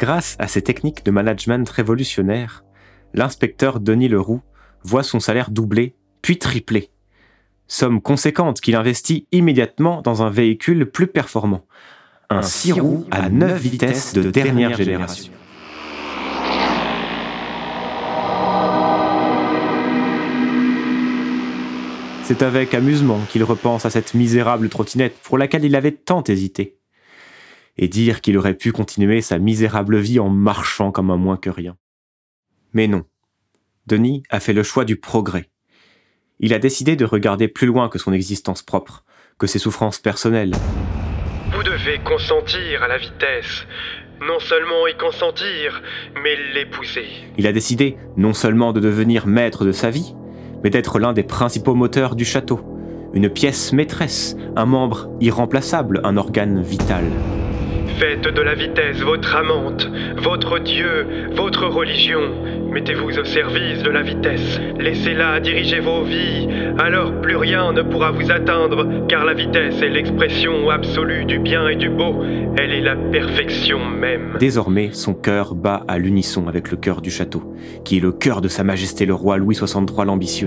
Grâce à ces techniques de management révolutionnaires, l'inspecteur Denis Leroux voit son salaire doubler, puis tripler. Somme conséquente qu'il investit immédiatement dans un véhicule plus performant. Un, six roues à 9 vitesses de dernière génération. C'est avec amusement qu'il repense à cette misérable trottinette pour laquelle il avait tant hésité. Et dire qu'il aurait pu continuer sa misérable vie en marchant comme un moins que rien. Mais non. Denis a fait le choix du progrès. Il a décidé de regarder plus loin que son existence propre, que ses souffrances personnelles. Vous devez consentir à la vitesse. Non seulement y consentir, mais l'épouser. Il a décidé non seulement de devenir maître de sa vie, mais d'être l'un des principaux moteurs du château, une pièce maîtresse, un membre irremplaçable, un organe vital. Faites de la vitesse votre amante, votre Dieu, votre religion. Mettez-vous au service de la vitesse. Laissez-la diriger vos vies. Alors plus rien ne pourra vous atteindre, car la vitesse est l'expression absolue du bien et du beau. Elle est la perfection même. Désormais, son cœur bat à l'unisson avec le cœur du château, qui est le cœur de Sa Majesté le roi Louis LXIII l'ambitieux.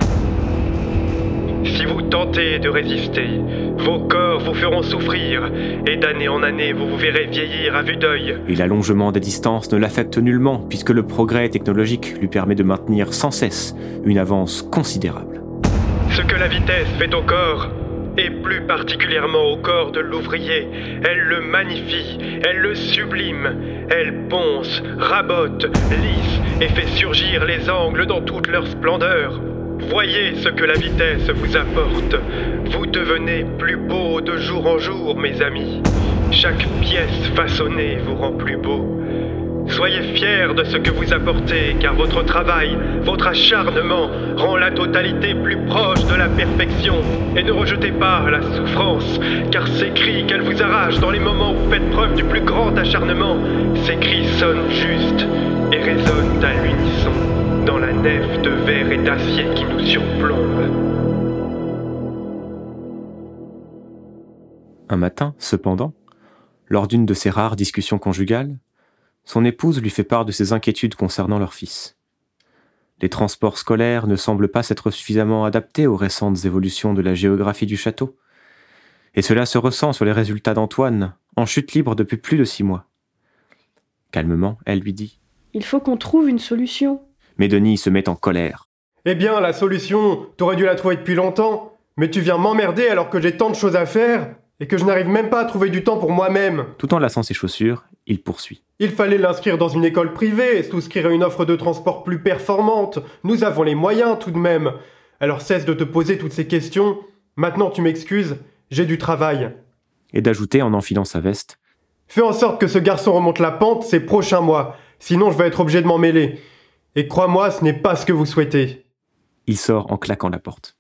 Tentez de résister, vos corps vous feront souffrir, et d'année en année vous vous verrez vieillir à vue d'œil. Et l'allongement des distances ne l'affecte nullement, puisque le progrès technologique lui permet de maintenir sans cesse une avance considérable. Ce que la vitesse fait au corps, et plus particulièrement au corps de l'ouvrier, elle le magnifie, elle le sublime, elle ponce, rabote, lisse et fait surgir les angles dans toute leur splendeur. Voyez ce que la vitesse vous apporte. Vous devenez plus beau de jour en jour, mes amis. Chaque pièce façonnée vous rend plus beau. Soyez fiers de ce que vous apportez, car votre travail, votre acharnement rend la totalité plus proche de la perfection. Et ne rejetez pas la souffrance, car ces cris qu'elle vous arrache dans les moments où vous faites preuve du plus grand acharnement, ces cris sonnent justes et résonnent à l'unisson nef de verre et d'acier qui nous surplombe. Un matin, cependant, lors d'une de ces rares discussions conjugales, son épouse lui fait part de ses inquiétudes concernant leur fils. Les transports scolaires ne semblent pas s'être suffisamment adaptés aux récentes évolutions de la géographie du château, et cela se ressent sur les résultats d'Antoine, en chute libre depuis plus de six mois. Calmement, elle lui dit Il faut qu'on trouve une solution mais Denis se met en colère. Eh bien, la solution, t'aurais dû la trouver depuis longtemps. Mais tu viens m'emmerder alors que j'ai tant de choses à faire et que je n'arrive même pas à trouver du temps pour moi-même. Tout en lassant ses chaussures, il poursuit. Il fallait l'inscrire dans une école privée, souscrire à une offre de transport plus performante. Nous avons les moyens tout de même. Alors cesse de te poser toutes ces questions. Maintenant tu m'excuses, j'ai du travail. Et d'ajouter en enfilant sa veste. Fais en sorte que ce garçon remonte la pente ces prochains mois, sinon je vais être obligé de m'en mêler. Et crois-moi, ce n'est pas ce que vous souhaitez. Il sort en claquant la porte.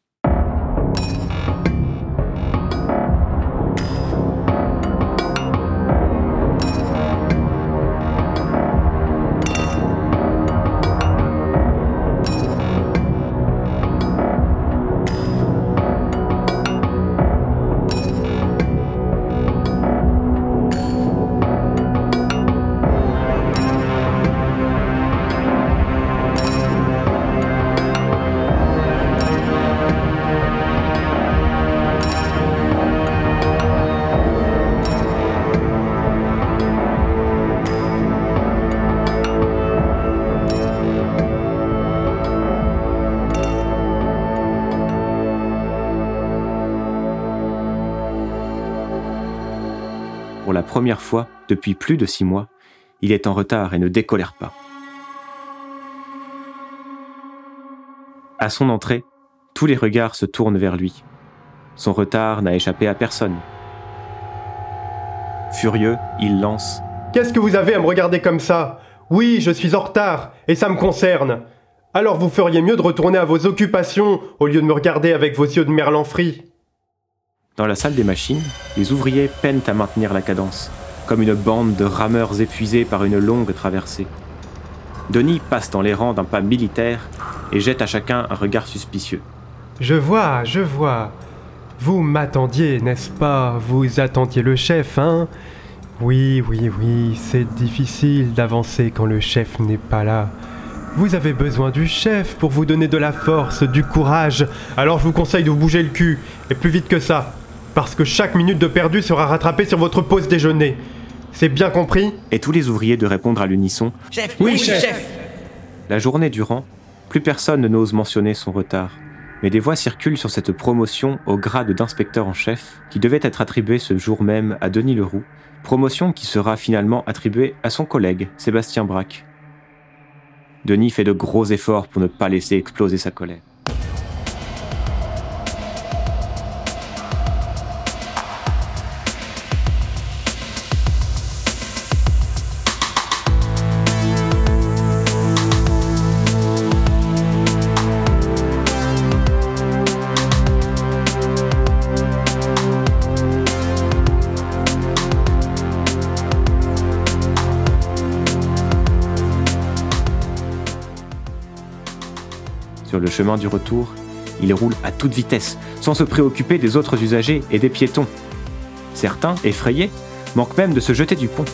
Première fois depuis plus de six mois, il est en retard et ne décolère pas. À son entrée, tous les regards se tournent vers lui. Son retard n'a échappé à personne. Furieux, il lance ⁇ Qu'est-ce que vous avez à me regarder comme ça? Oui, je suis en retard, et ça me concerne. Alors vous feriez mieux de retourner à vos occupations au lieu de me regarder avec vos yeux de merlan frit. Dans la salle des machines, les ouvriers peinent à maintenir la cadence, comme une bande de rameurs épuisés par une longue traversée. Denis passe dans les rangs d'un pas militaire et jette à chacun un regard suspicieux. Je vois, je vois. Vous m'attendiez, n'est-ce pas? Vous attendiez le chef, hein? Oui, oui, oui, c'est difficile d'avancer quand le chef n'est pas là. Vous avez besoin du chef pour vous donner de la force, du courage. Alors je vous conseille de vous bouger le cul, et plus vite que ça. Parce que chaque minute de perdu sera rattrapée sur votre pause déjeuner. C'est bien compris Et tous les ouvriers de répondre à l'unisson Chef Oui, chef, La journée durant, plus personne n'ose mentionner son retard. Mais des voix circulent sur cette promotion au grade d'inspecteur en chef, qui devait être attribuée ce jour même à Denis Leroux, promotion qui sera finalement attribuée à son collègue, Sébastien Braque. Denis fait de gros efforts pour ne pas laisser exploser sa colère. Chemin du retour, il roule à toute vitesse, sans se préoccuper des autres usagers et des piétons. Certains, effrayés, manquent même de se jeter du pont.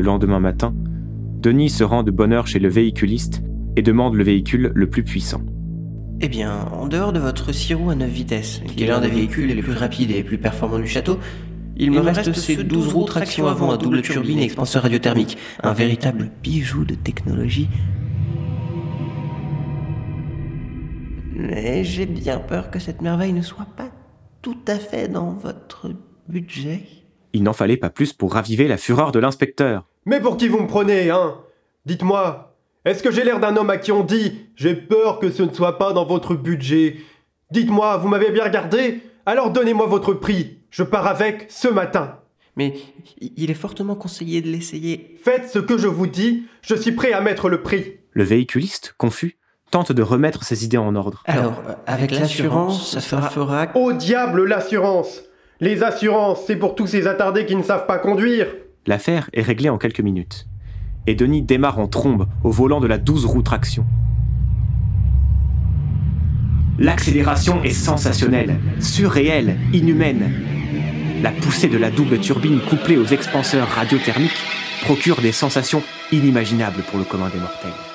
Le lendemain matin, Denis se rend de bonne heure chez le véhiculiste et demande le véhicule le plus puissant. Eh bien, en dehors de votre Sirou à 9 vitesses, qui est l'un des véhicules les plus rapides et les plus performants du château, il me reste ces 12 roues traction avant à double turbine et expanseur radiothermique, un véritable bijou de technologie. Mais j'ai bien peur que cette merveille ne soit pas tout à fait dans votre budget. Il n'en fallait pas plus pour raviver la fureur de l'inspecteur. Mais pour qui vous me prenez, hein? Dites-moi, est-ce que j'ai l'air d'un homme à qui on dit J'ai peur que ce ne soit pas dans votre budget? Dites-moi, vous m'avez bien regardé? Alors donnez-moi votre prix. Je pars avec ce matin. Mais il est fortement conseillé de l'essayer. Faites ce que je vous dis, je suis prêt à mettre le prix. Le véhiculiste, confus, tente de remettre ses idées en ordre. Alors, euh, avec l'assurance, ça fera... fera... Au diable l'assurance Les assurances, c'est pour tous ces attardés qui ne savent pas conduire L'affaire est réglée en quelques minutes. Et Denis démarre en trombe au volant de la 12 roues traction. L'accélération est sensationnelle, surréelle, inhumaine. La poussée de la double turbine couplée aux expanseurs radiothermiques procure des sensations inimaginables pour le commun des mortels.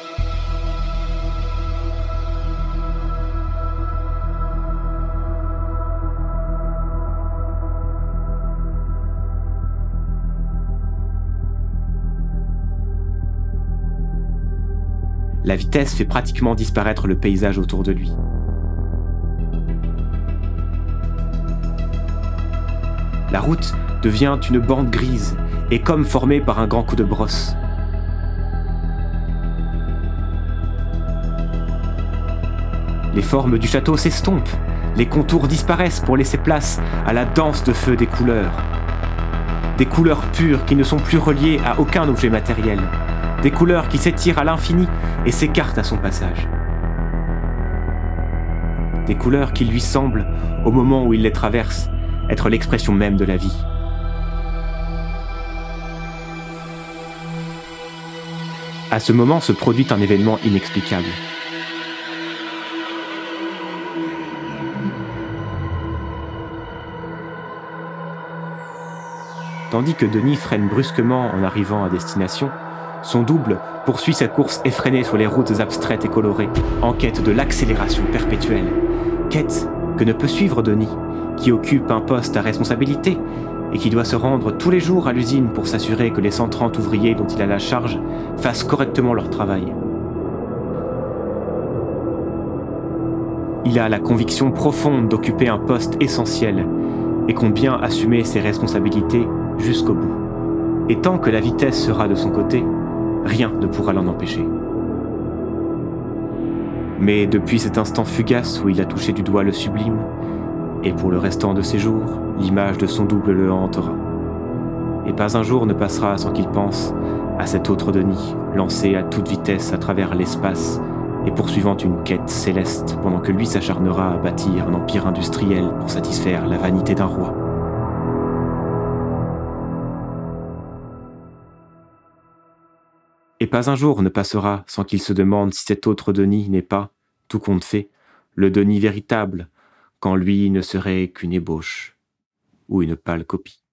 La vitesse fait pratiquement disparaître le paysage autour de lui. La route devient une bande grise et comme formée par un grand coup de brosse. Les formes du château s'estompent, les contours disparaissent pour laisser place à la danse de feu des couleurs. Des couleurs pures qui ne sont plus reliées à aucun objet matériel. Des couleurs qui s'étirent à l'infini et s'écartent à son passage. Des couleurs qui lui semblent, au moment où il les traverse, être l'expression même de la vie. À ce moment se produit un événement inexplicable. Tandis que Denis freine brusquement en arrivant à destination, son double poursuit sa course effrénée sur les routes abstraites et colorées, en quête de l'accélération perpétuelle. Quête que ne peut suivre Denis, qui occupe un poste à responsabilité et qui doit se rendre tous les jours à l'usine pour s'assurer que les 130 ouvriers dont il a la charge fassent correctement leur travail. Il a la conviction profonde d'occuper un poste essentiel et compte bien assumer ses responsabilités jusqu'au bout. Et tant que la vitesse sera de son côté, rien ne pourra l'en empêcher. Mais depuis cet instant fugace où il a touché du doigt le sublime, et pour le restant de ses jours, l'image de son double le hantera. Et pas un jour ne passera sans qu'il pense à cet autre Denis, lancé à toute vitesse à travers l'espace et poursuivant une quête céleste pendant que lui s'acharnera à bâtir un empire industriel pour satisfaire la vanité d'un roi. Et pas un jour ne passera sans qu'il se demande si cet autre Denis n'est pas, tout compte fait, le Denis véritable, quand lui ne serait qu'une ébauche ou une pâle copie.